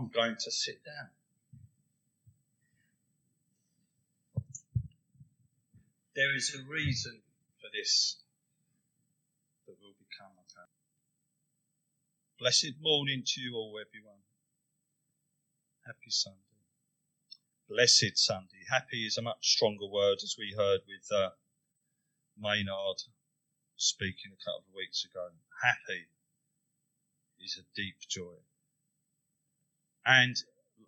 I'm going to sit down. There is a reason for this that will become apparent. Blessed morning to you all, everyone. Happy Sunday. Blessed Sunday. Happy is a much stronger word, as we heard with uh, Maynard speaking a couple of weeks ago. Happy is a deep joy. And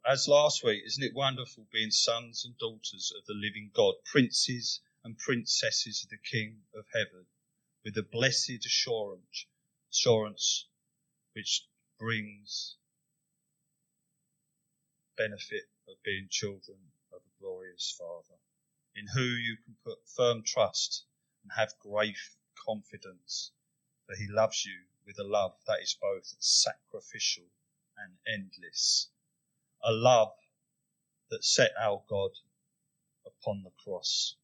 as last week, isn't it wonderful being sons and daughters of the living God, princes and princesses of the King of heaven, with the blessed assurance, assurance which brings benefit of being children of a glorious Father, in who you can put firm trust and have great confidence, that he loves you with a love that is both sacrificial and endless. A love that set our God upon the cross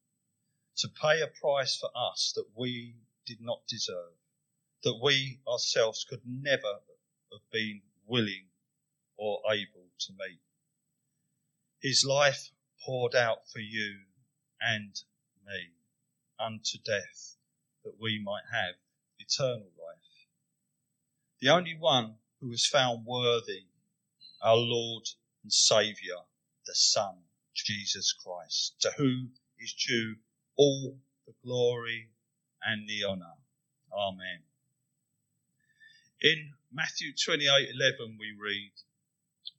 to pay a price for us that we did not deserve, that we ourselves could never have been willing or able to meet. His life poured out for you and me unto death that we might have eternal life. The only one who was found worthy, our Lord and Saviour, the Son, Jesus Christ, to whom is due all the glory and the honour. Amen. In Matthew 28:11 we read,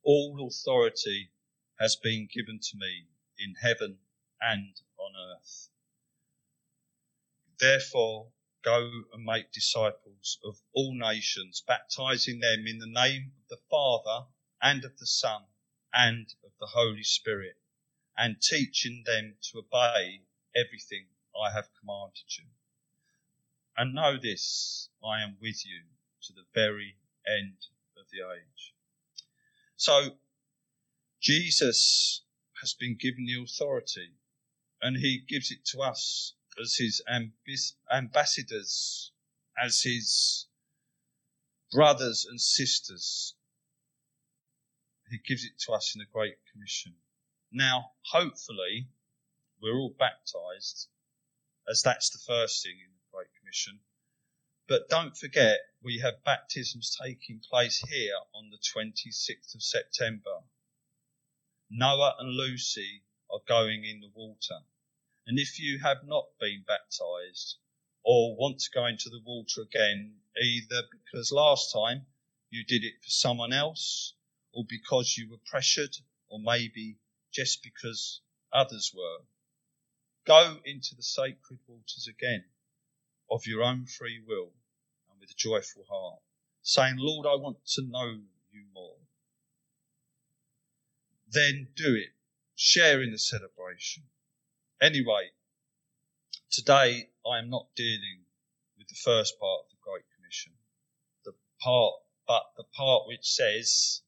All authority has been given to me in heaven and on earth. Therefore, go and make disciples of all nations, baptizing them in the name of the Father and of the Son and of the Holy Spirit, and teaching them to obey everything I have commanded you. And know this, I am with you to the very end of the age. So, Jesus has been given the authority and he gives it to us as his ambassadors, as his brothers and sisters. He gives it to us in the Great Commission. Now, hopefully, we're all baptized, as that's the first thing in the Great Commission. But don't forget, we have baptisms taking place here on the 26th of September. Noah and Lucy are going in the water. And if you have not been baptized or want to go into the water again, either because last time you did it for someone else or because you were pressured or maybe just because others were, Go into the sacred waters again of your own free will and with a joyful heart, saying, Lord, I want to know you more. Then do it. Share in the celebration. Anyway, today I am not dealing with the first part of the Great Commission, the part, but the part which says,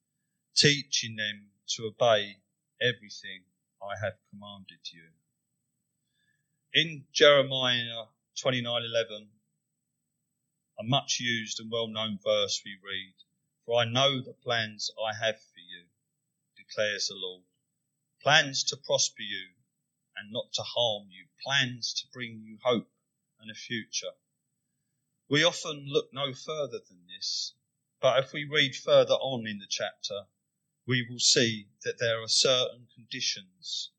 teaching them to obey everything I have commanded you. In Jeremiah 29:11, a much used and well-known verse we read, "For I know the plans I have for you," declares the Lord, plans to prosper you and not to harm you, plans to bring you hope and a future. We often look no further than this, but if we read further on in the chapter, we will see that there are certain conditions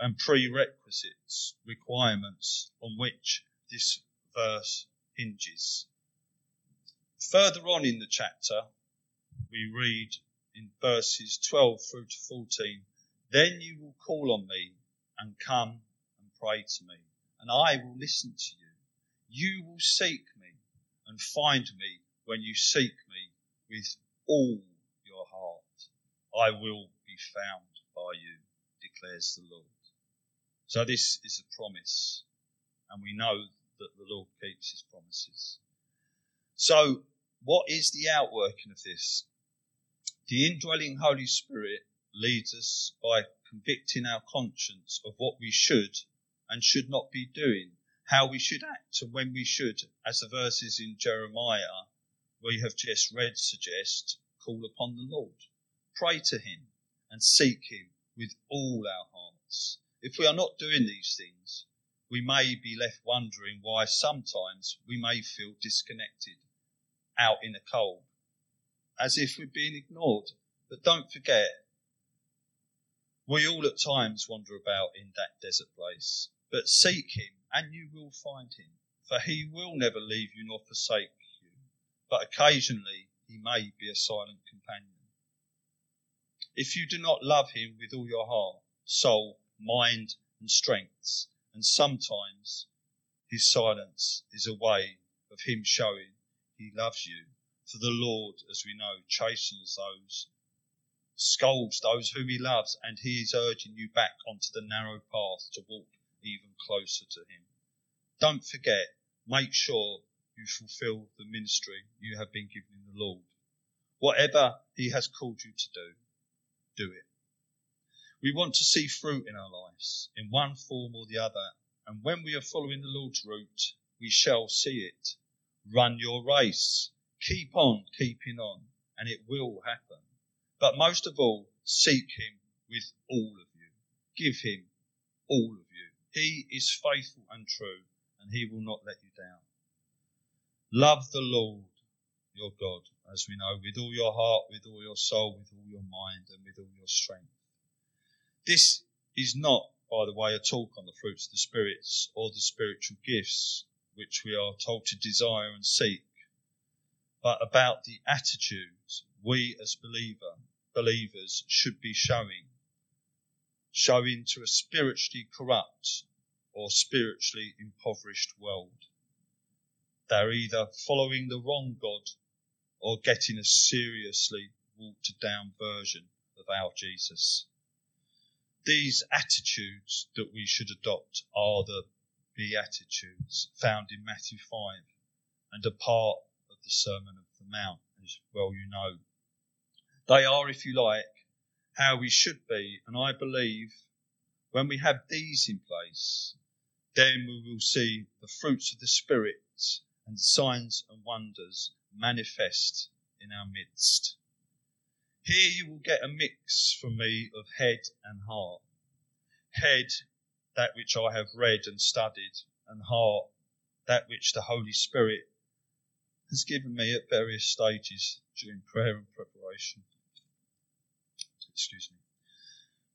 and prerequisites, requirements on which this verse hinges. Further on in the chapter, we read in verses 12 through to 14, Then you will call on me and come and pray to me, and I will listen to you. You will seek me and find me when you seek me with all your heart. I will be found by you, declares the Lord. So this is a promise, and we know that the Lord keeps his promises. So what is the outworking of this? The indwelling Holy Spirit leads us by convicting our conscience of what we should and should not be doing, how we should act and when we should, as the verses in Jeremiah we have just read suggest, call upon the Lord, pray to him and seek him with all our hearts. If we are not doing these things, we may be left wondering why sometimes we may feel disconnected, out in the cold, as if we're being ignored. But don't forget, we all at times wander about in that desert place. But seek him, and you will find him, for he will never leave you nor forsake you. But occasionally he may be a silent companion. If you do not love him with all your heart, soul, mind, and strength, and sometimes his silence is a way of him showing he loves you. For the Lord, as we know, chastens those, scolds those whom he loves, and he is urging you back onto the narrow path to walk even closer to him. Don't forget, make sure you fulfill the ministry you have been given in the Lord. Whatever he has called you to do, do it. We want to see fruit in our lives in one form or the other. And when we are following the Lord's route, we shall see it. Run your race. Keep on keeping on, and it will happen. But most of all, seek Him with all of you. Give Him all of you. He is faithful and true, and He will not let you down. Love the Lord your God, as we know, with all your heart, with all your soul, with all your mind, and with all your strength. This is not, by the way, a talk on the fruits of the spirits or the spiritual gifts which we are told to desire and seek, but about the attitudes we as believer, believers should be showing, showing to a spiritually corrupt or spiritually impoverished world. They're either following the wrong God or getting a seriously watered down version of our Jesus. These attitudes that we should adopt are the Beatitudes found in Matthew 5 and a part of the Sermon of the Mount, as well you know. They are, if you like, how we should be, and I believe when we have these in place, then we will see the fruits of the Spirit and signs and wonders manifest in our midst. Here you will get a mix from me of head and heart. Head, that which I have read and studied, and heart, that which the Holy Spirit has given me at various stages during prayer and preparation. Excuse me.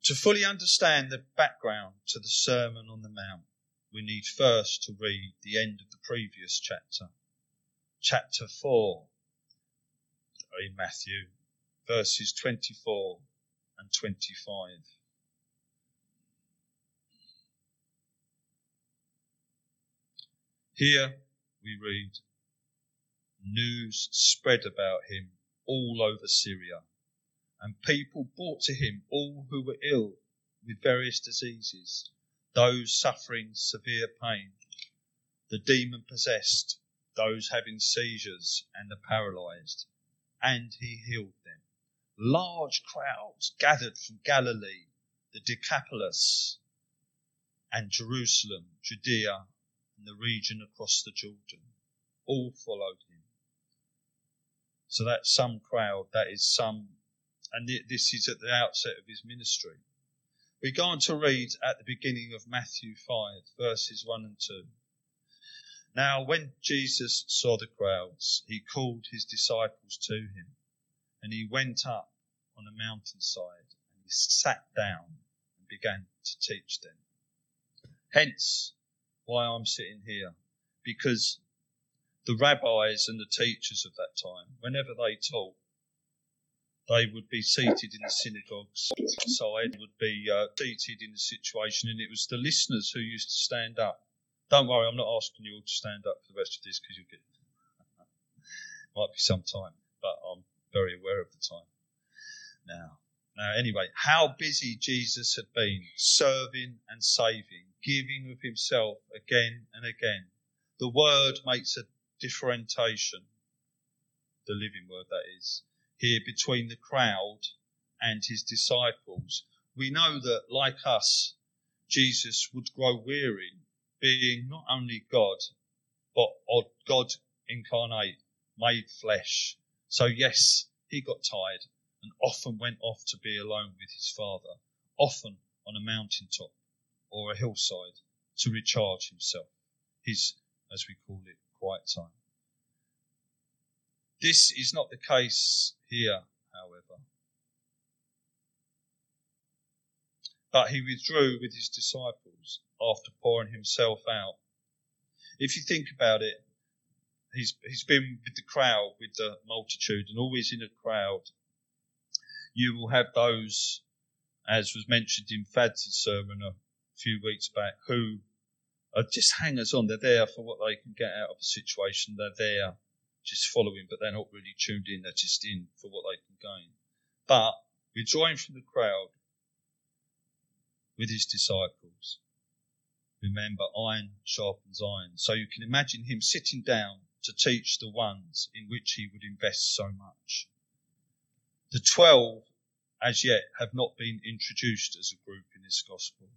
To fully understand the background to the Sermon on the Mount, we need first to read the end of the previous chapter, chapter 4 in Matthew, verses 24 and 25. Here we read, News spread about him all over Syria, and people brought to him all who were ill with various diseases, those suffering severe pain, the demon possessed, those having seizures, and the paralyzed, and he healed them large crowds gathered from Galilee, the Decapolis, and Jerusalem, Judea, and the region across the Jordan. All followed him. So that's some crowd, that is some, and this is at the outset of his ministry. We go on to read at the beginning of Matthew 5, verses 1 and 2. Now, when Jesus saw the crowds, he called his disciples to him, and he went up on a mountainside and he sat down and began to teach them. Hence why I'm sitting here, because the rabbis and the teachers of that time, whenever they taught, they would be seated in the synagogues so side, would be uh, seated in the situation, and it was the listeners who used to stand up. Don't worry, I'm not asking you all to stand up for the rest of this because you'll get might be some time, but I'm very aware of the time now. Now, anyway, how busy Jesus had been serving and saving, giving of himself again and again. The word makes a differentiation, the living word that is, here between the crowd and his disciples. We know that, like us, Jesus would grow weary, being not only God, but God incarnate, made flesh. So, yes, he got tired and often went off to be alone with his father, often on a mountain top or a hillside to recharge himself, his, as we call it, quiet time. This is not the case here, however. But he withdrew with his disciples after pouring himself out. If you think about it, he's he's been with the crowd, with the multitude, and always in a crowd. You will have those, as was mentioned in Fad's sermon a few weeks back, who are just hangers on. They're there for what they can get out of a situation. They're there just following, but they're not really tuned in. They're just in for what they can gain. But withdrawing from the crowd with his disciples. Remember, iron sharpens iron. So you can imagine him sitting down to teach the ones in which he would invest so much. The twelve, as yet, have not been introduced as a group in this gospel.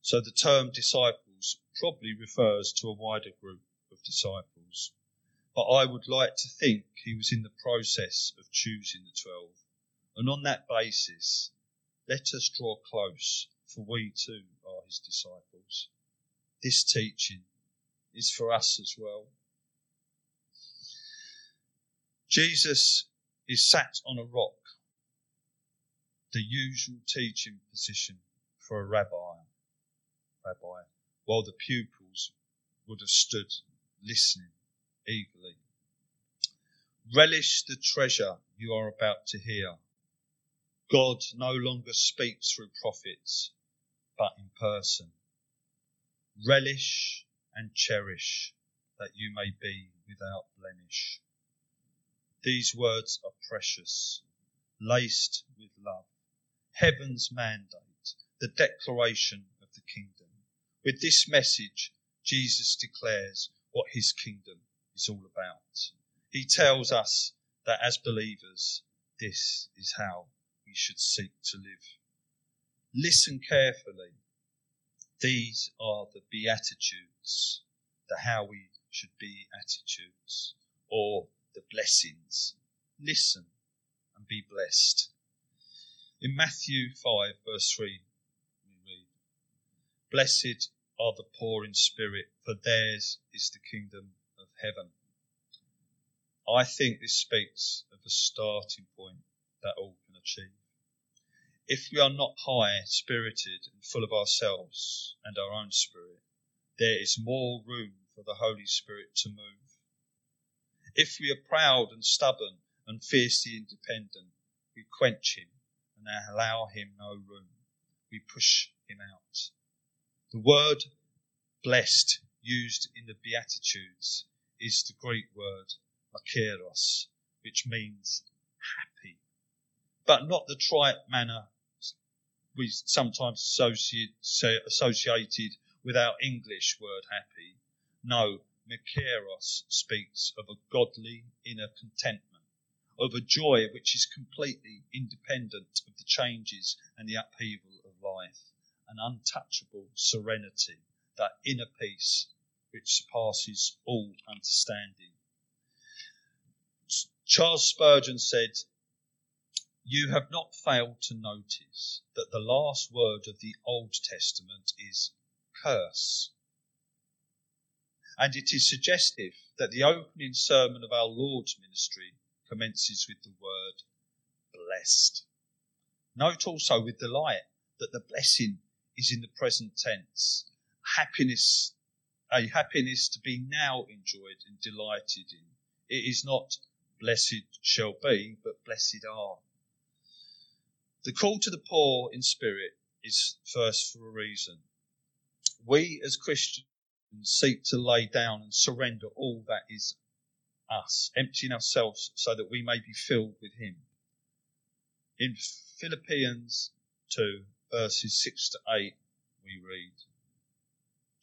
So the term disciples probably refers to a wider group of disciples. But I would like to think he was in the process of choosing the twelve. And on that basis, let us draw close, for we too are his disciples. This teaching is for us as well. Jesus is sat on a rock, the usual teaching position for a rabbi, rabbi, while the pupils would have stood listening eagerly. Relish the treasure you are about to hear. God no longer speaks through prophets, but in person. Relish and cherish that you may be without blemish. These words are precious, laced with love. Heaven's mandate, the declaration of the kingdom. With this message, Jesus declares what his kingdom is all about. He tells us that as believers, this is how we should seek to live. Listen carefully. These are the Beatitudes, the how we should be attitudes, or the blessings. Listen and be blessed. In Matthew 5, verse 3, we read, Blessed are the poor in spirit, for theirs is the kingdom heaven. I think this speaks of a starting point that all can achieve. If we are not high spirited and full of ourselves and our own spirit, there is more room for the Holy Spirit to move. If we are proud and stubborn and fiercely independent, we quench him and allow him no room. We push him out. The word blessed used in the Beatitudes is the Greek word makarios, which means happy, but not the trite manner we sometimes associate, associated with our English word happy. No, Makarios speaks of a godly inner contentment, of a joy which is completely independent of the changes and the upheaval of life, an untouchable serenity, that inner peace which surpasses all understanding. Charles Spurgeon said, You have not failed to notice that the last word of the Old Testament is curse and it is suggestive that the opening sermon of our Lord's ministry commences with the word blessed. Note also with delight that the blessing is in the present tense. Happiness, a happiness to be now enjoyed and delighted in. It is not blessed shall be, but blessed are. The call to the poor in spirit is first for a reason. We as Christians seek to lay down and surrender all that is us, emptying ourselves so that we may be filled with Him. In Philippians 2, verses 6 to 8, we read,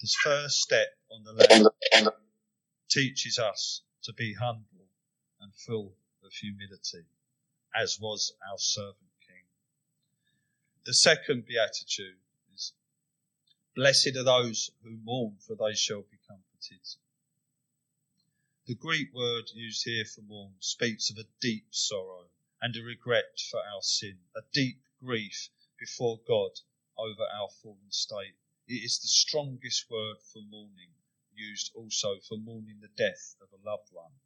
The first step on the ladder teaches us to be humble and full of humility, as was our servant king. The second beatitude is Blessed are those who mourn, for they shall be comforted. The Greek word used here for mourn speaks of a deep sorrow and a regret for our sin, a deep grief before God over our fallen state. It is the strongest word for mourning, used also for mourning the death of a loved one.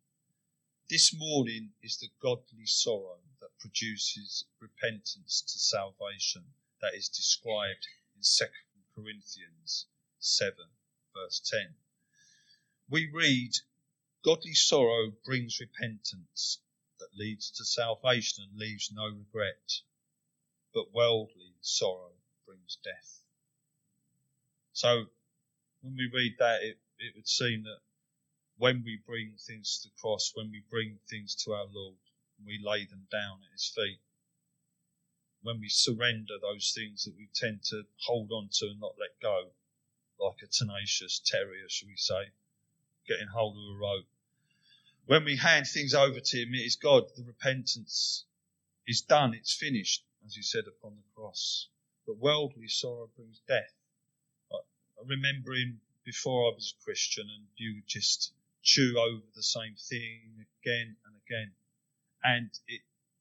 This mourning is the godly sorrow that produces repentance to salvation that is described in 2 Corinthians 7, verse 10. We read, Godly sorrow brings repentance that leads to salvation and leaves no regret, but worldly sorrow brings death. So when we read that, it, it would seem that when we bring things to the cross, when we bring things to our Lord, we lay them down at His feet, when we surrender those things that we tend to hold on to and not let go, like a tenacious terrier, shall we say, getting hold of a rope. When we hand things over to Him, it is God, the repentance is done, it's finished, as He said upon the cross. But worldly sorrow brings death. I remember him before I was a Christian, and you just chew over the same thing again and again, and it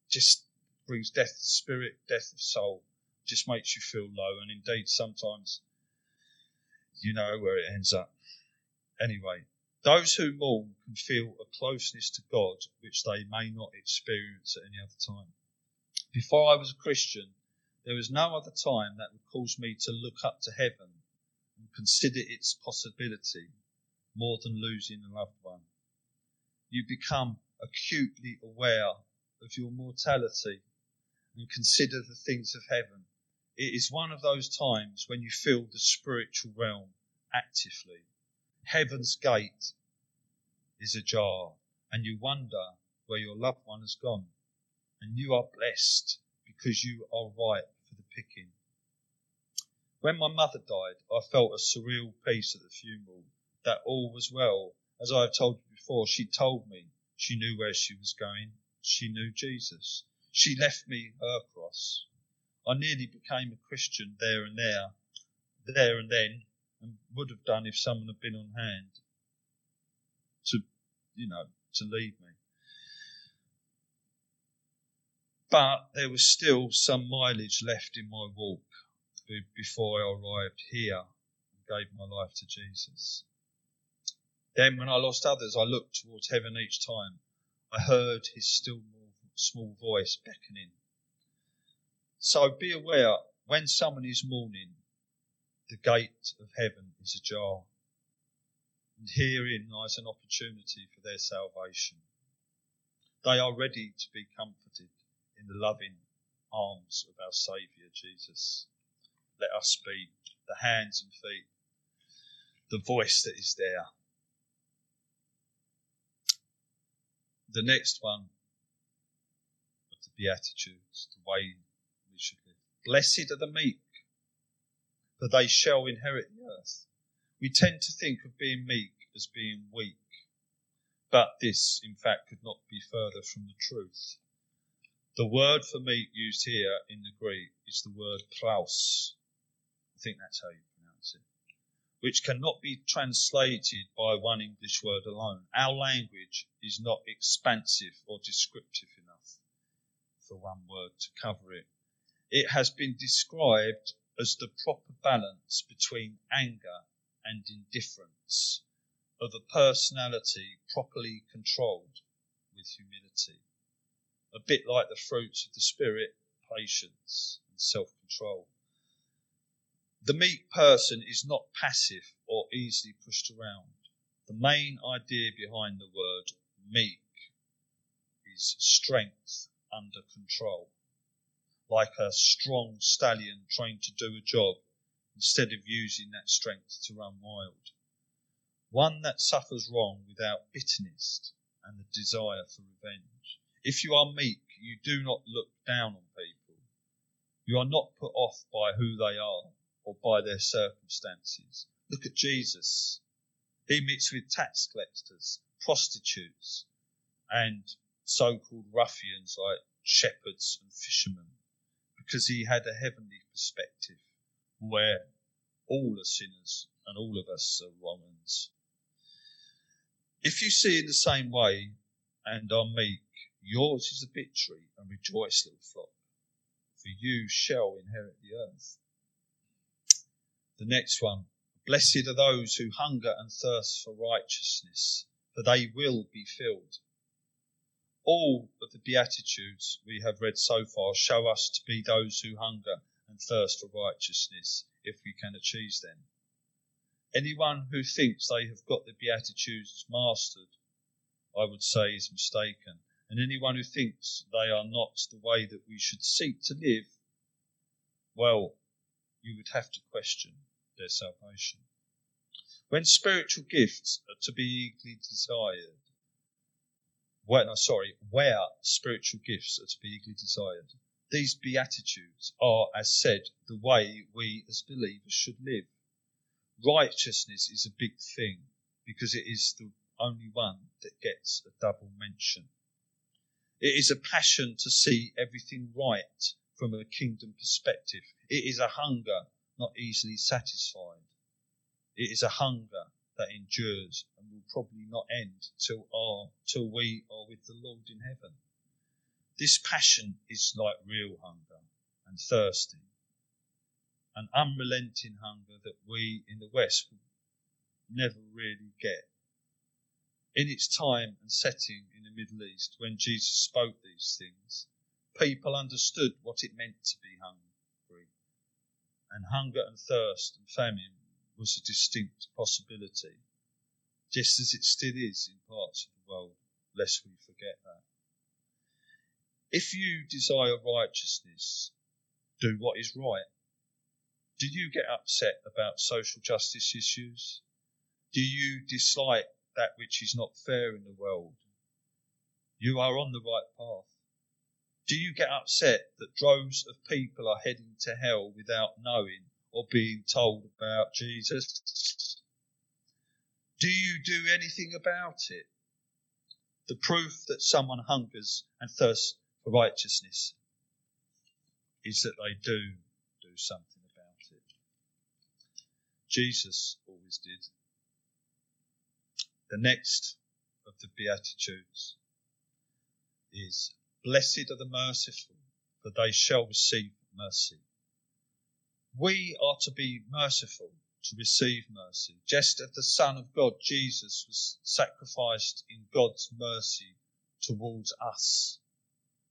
just brings death of spirit, death of soul, just makes you feel low, and indeed sometimes you know where it ends up. Anyway, those who mourn can feel a closeness to God which they may not experience at any other time. Before I was a Christian, there was no other time that would cause me to look up to heaven consider its possibility more than losing a loved one. You become acutely aware of your mortality and consider the things of heaven. It is one of those times when you feel the spiritual realm actively. Heaven's gate is ajar and you wonder where your loved one has gone. And you are blessed because you are ripe for the picking. When my mother died, I felt a surreal peace at the funeral, that all was well. As I have told you before, she told me she knew where she was going. She knew Jesus. She left me her cross. I nearly became a Christian there and there, there and then, and would have done if someone had been on hand to, you know, to lead me. But there was still some mileage left in my walk before I arrived here and gave my life to Jesus. Then, when I lost others, I looked towards heaven each time. I heard his still small voice beckoning. So be aware when someone is mourning, the gate of heaven is ajar. And herein lies an opportunity for their salvation. They are ready to be comforted in the loving arms of our Saviour Jesus let us be the hands and feet, the voice that is there. The next one of the Beatitudes, the way we should live. Blessed are the meek, for they shall inherit the earth. We tend to think of being meek as being weak, but this, in fact, could not be further from the truth. The word for meek used here in the Greek is the word praus, think that's how you pronounce it, which cannot be translated by one English word alone. Our language is not expansive or descriptive enough for one word to cover it. It has been described as the proper balance between anger and indifference of a personality properly controlled with humility. A bit like the fruits of the Spirit, patience and self control. The meek person is not passive or easily pushed around. The main idea behind the word meek is strength under control. Like a strong stallion trained to do a job instead of using that strength to run wild. One that suffers wrong without bitterness and the desire for revenge. If you are meek, you do not look down on people. You are not put off by who they are or by their circumstances. Look at Jesus. He meets with tax collectors, prostitutes, and so-called ruffians like shepherds and fishermen because he had a heavenly perspective where all are sinners and all of us are Romans. If you see in the same way and are meek, yours is a victory and rejoice, little flock, for you shall inherit the earth. The next one. Blessed are those who hunger and thirst for righteousness, for they will be filled. All of the Beatitudes we have read so far show us to be those who hunger and thirst for righteousness if we can achieve them. Anyone who thinks they have got the Beatitudes mastered, I would say, is mistaken. And anyone who thinks they are not the way that we should seek to live, well, you would have to question their salvation. When spiritual gifts are to be eagerly desired, where, no, uh, sorry, where spiritual gifts are to be eagerly desired, these beatitudes are, as said, the way we as believers should live. Righteousness is a big thing because it is the only one that gets a double mention. It is a passion to see everything right from a kingdom perspective. It is a hunger not easily satisfied. It is a hunger that endures and will probably not end till our till we are with the Lord in heaven. This passion is like real hunger and thirsting, an unrelenting hunger that we in the West will never really get. In its time and setting in the Middle East, when Jesus spoke these things, people understood what it meant to be hungry, and hunger and thirst and famine was a distinct possibility, just as it still is in parts of the world, lest we forget that. If you desire righteousness, do what is right. Do you get upset about social justice issues? Do you dislike that which is not fair in the world? You are on the right path. Do you get upset that droves of people are heading to hell without knowing or being told about Jesus? Do you do anything about it? The proof that someone hungers and thirsts for righteousness is that they do do something about it. Jesus always did. The next of the Beatitudes is Blessed are the merciful, for they shall receive mercy. We are to be merciful to receive mercy, just as the Son of God, Jesus, was sacrificed in God's mercy towards us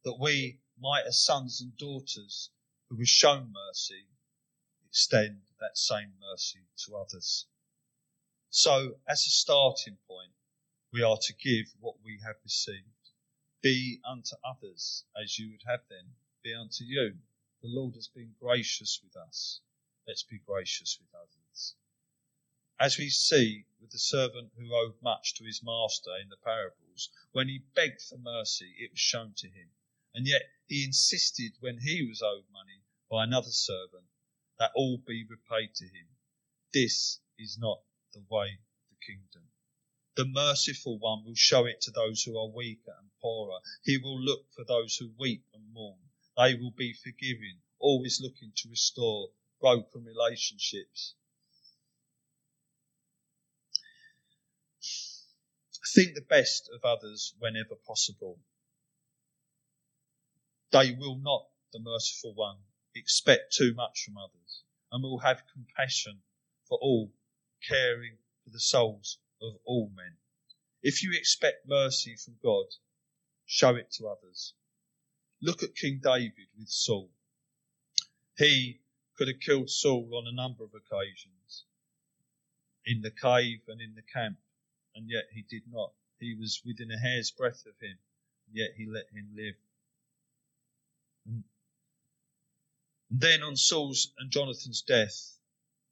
that we might, as sons and daughters who were shown mercy, extend that same mercy to others. So, as a starting point, we are to give what we have received. Be unto others as you would have them be unto you. The Lord has been gracious with us. Let's be gracious with others. As we see with the servant who owed much to his master in the parables, when he begged for mercy, it was shown to him and yet he insisted when he was owed money by another servant that all be repaid to him. This is not the way of the kingdom. The merciful one will show it to those who are weaker and poorer. He will look for those who weep and mourn. They will be forgiving, always looking to restore broken relationships. Think the best of others whenever possible. They will not, the merciful one, expect too much from others and will have compassion for all, caring for the souls of all men. If you expect mercy from God, show it to others. Look at King David with Saul. He could have killed Saul on a number of occasions, in the cave and in the camp, and yet he did not. He was within a hair's breadth of him, yet he let him live. And then on Saul's and Jonathan's death,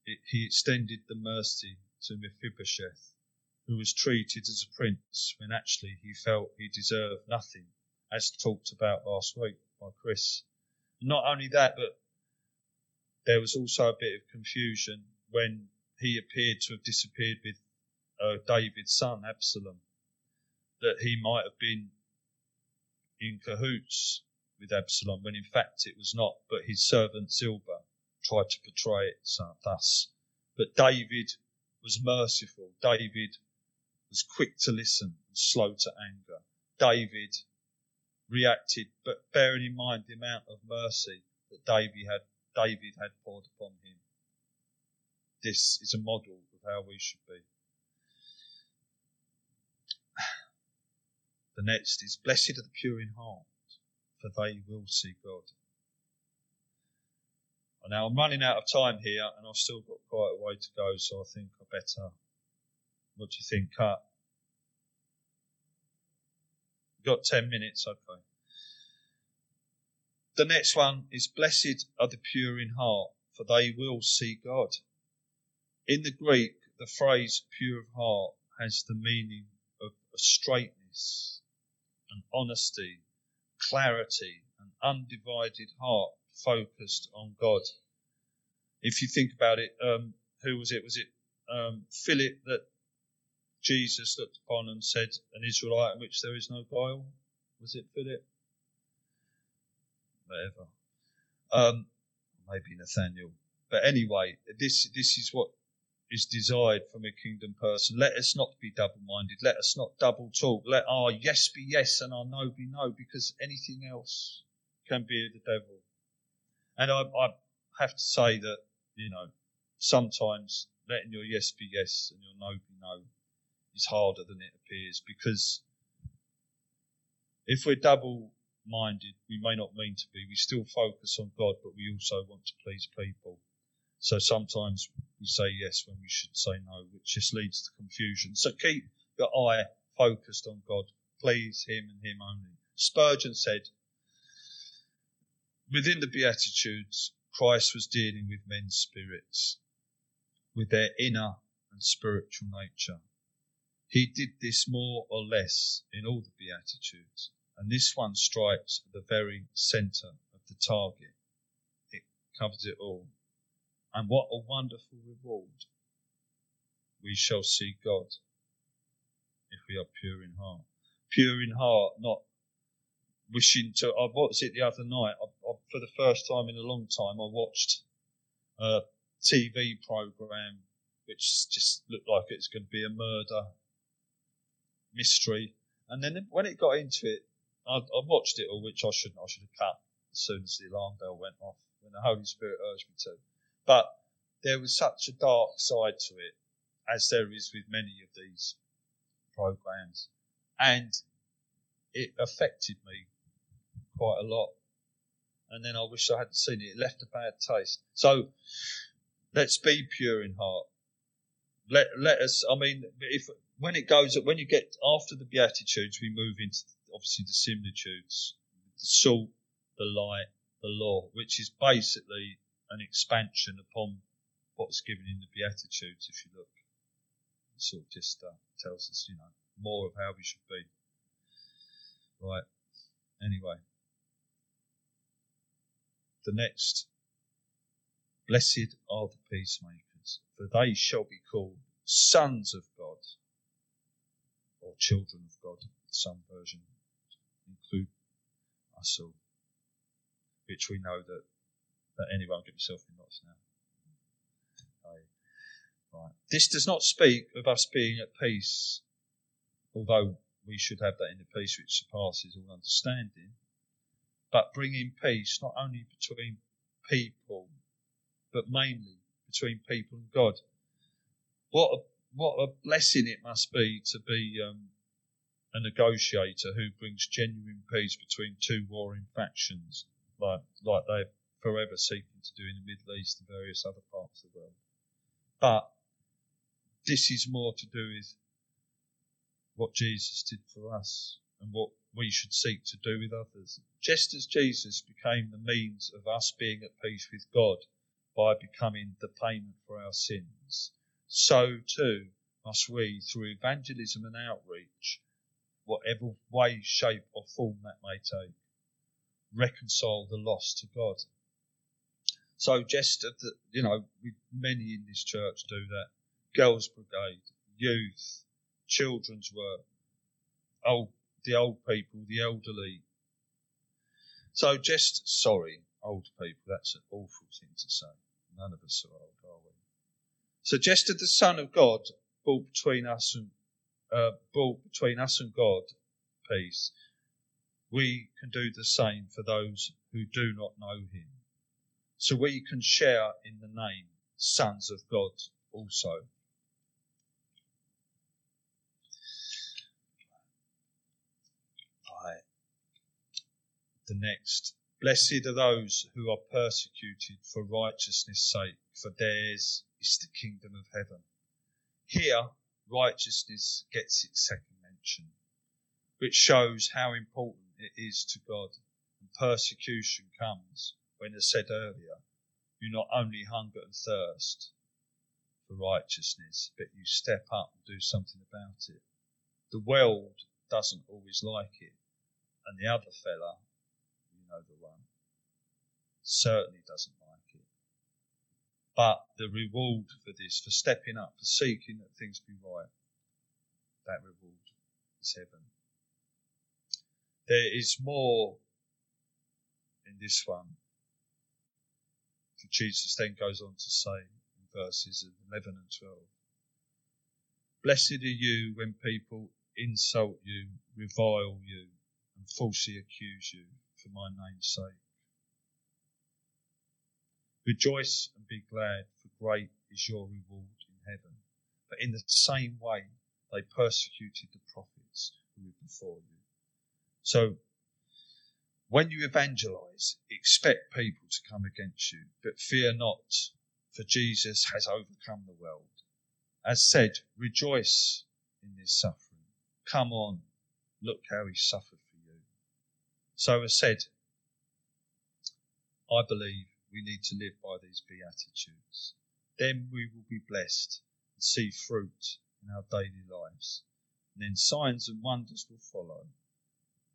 it, he extended the mercy to Mephibosheth, who was treated as a prince when actually he felt he deserved nothing, as talked about last week by Chris. Not only that, but there was also a bit of confusion when he appeared to have disappeared with uh, David's son Absalom, that he might have been in cahoots with Absalom, when in fact it was not, but his servant Ziba tried to portray it thus. But David was merciful. David was quick to listen and slow to anger. David reacted, but bearing in mind the amount of mercy that David had, David had poured upon him. This is a model of how we should be. The next is, Blessed are the pure in heart, for they will see God. Now I'm running out of time here, and I've still got quite a way to go, so I think I better. What do you think, Cut? Got ten minutes, okay. The next one is Blessed are the pure in heart, for they will see God. In the Greek, the phrase pure of heart has the meaning of a straightness, an honesty, clarity, an undivided heart focused on God. If you think about it, um, who was it? Was it um, Philip that Jesus looked upon and said, An Israelite in which there is no guile? Was it Philip? Whatever. Um, maybe Nathaniel. But anyway, this this is what is desired from a kingdom person. Let us not be double minded. Let us not double talk. Let our yes be yes and our no be no, because anything else can be the devil. And I, I have to say that, you know, sometimes letting your yes be yes and your no be no is harder than it appears because if we're double minded, we may not mean to be. We still focus on God, but we also want to please people. So sometimes we say yes when we should say no, which just leads to confusion. So keep your eye focused on God. Please Him and Him only. Spurgeon said, Within the Beatitudes, Christ was dealing with men's spirits, with their inner and spiritual nature. He did this more or less in all the Beatitudes, and this one strikes at the very centre of the target. It covers it all. And what a wonderful reward! We shall see God if we are pure in heart. Pure in heart, not wishing to. I watched it the other night. I, I, for the first time in a long time, I watched a TV program which just looked like it's going to be a murder mystery. And then when it got into it, I, I watched it all, which I shouldn't. I should have cut as soon as the alarm bell went off when the Holy Spirit urged me to. But there was such a dark side to it, as there is with many of these programs, and it affected me quite a lot. And then I wish I hadn't seen it. It left a bad taste. So let's be pure in heart. Let let us. I mean, if when it goes when you get after the beatitudes, we move into obviously the similitudes, the salt, the light, the law, which is basically an expansion upon what's given in the beatitudes. If you look, it sort of just uh, tells us, you know, more of how we should be. Right. Anyway the next. Blessed are the peacemakers, for they shall be called sons of God or children of God. Some versions include us all, which we know that, that anyone get yourself in knots now. Right. This does not speak of us being at peace, although we should have that inner peace which surpasses all understanding but bringing peace not only between people, but mainly between people and God. What a, what a blessing it must be to be um, a negotiator who brings genuine peace between two warring factions, like like they're forever seeking to do in the Middle East and various other parts of the world. But this is more to do with what Jesus did for us and what we should seek to do with others. Just as Jesus became the means of us being at peace with God by becoming the payment for our sins, so too must we, through evangelism and outreach, whatever way, shape, or form that may take, reconcile the lost to God. So just at the, you know, many in this church do that. Girls Brigade, youth, children's work, old, the old people, the elderly. So just sorry, old people. That's an awful thing to say. None of us are old, are we? So just as the Son of God brought between us and uh, brought between us and God peace, we can do the same for those who do not know Him. So we can share in the name sons of God also. The next. Blessed are those who are persecuted for righteousness' sake, for theirs is the kingdom of heaven. Here, righteousness gets its second mention, which shows how important it is to God. And persecution comes when, as said earlier, you not only hunger and thirst for righteousness, but you step up and do something about it. The world doesn't always like it, and the other fella, you know the one, certainly doesn't. But the reward for this, for stepping up, for seeking that things be right, that reward is heaven. There is more in this one. For Jesus then goes on to say in verses 11 and 12 Blessed are you when people insult you, revile you, and falsely accuse you for my name's sake. Rejoice and be glad, for great is your reward in heaven. But in the same way, they persecuted the prophets who were before you. So when you evangelize, expect people to come against you, but fear not, for Jesus has overcome the world. As said, rejoice in this suffering. Come on, look how he suffered for you. So as said, I believe we need to live by these beatitudes. Then we will be blessed and see fruit in our daily lives. And then signs and wonders will follow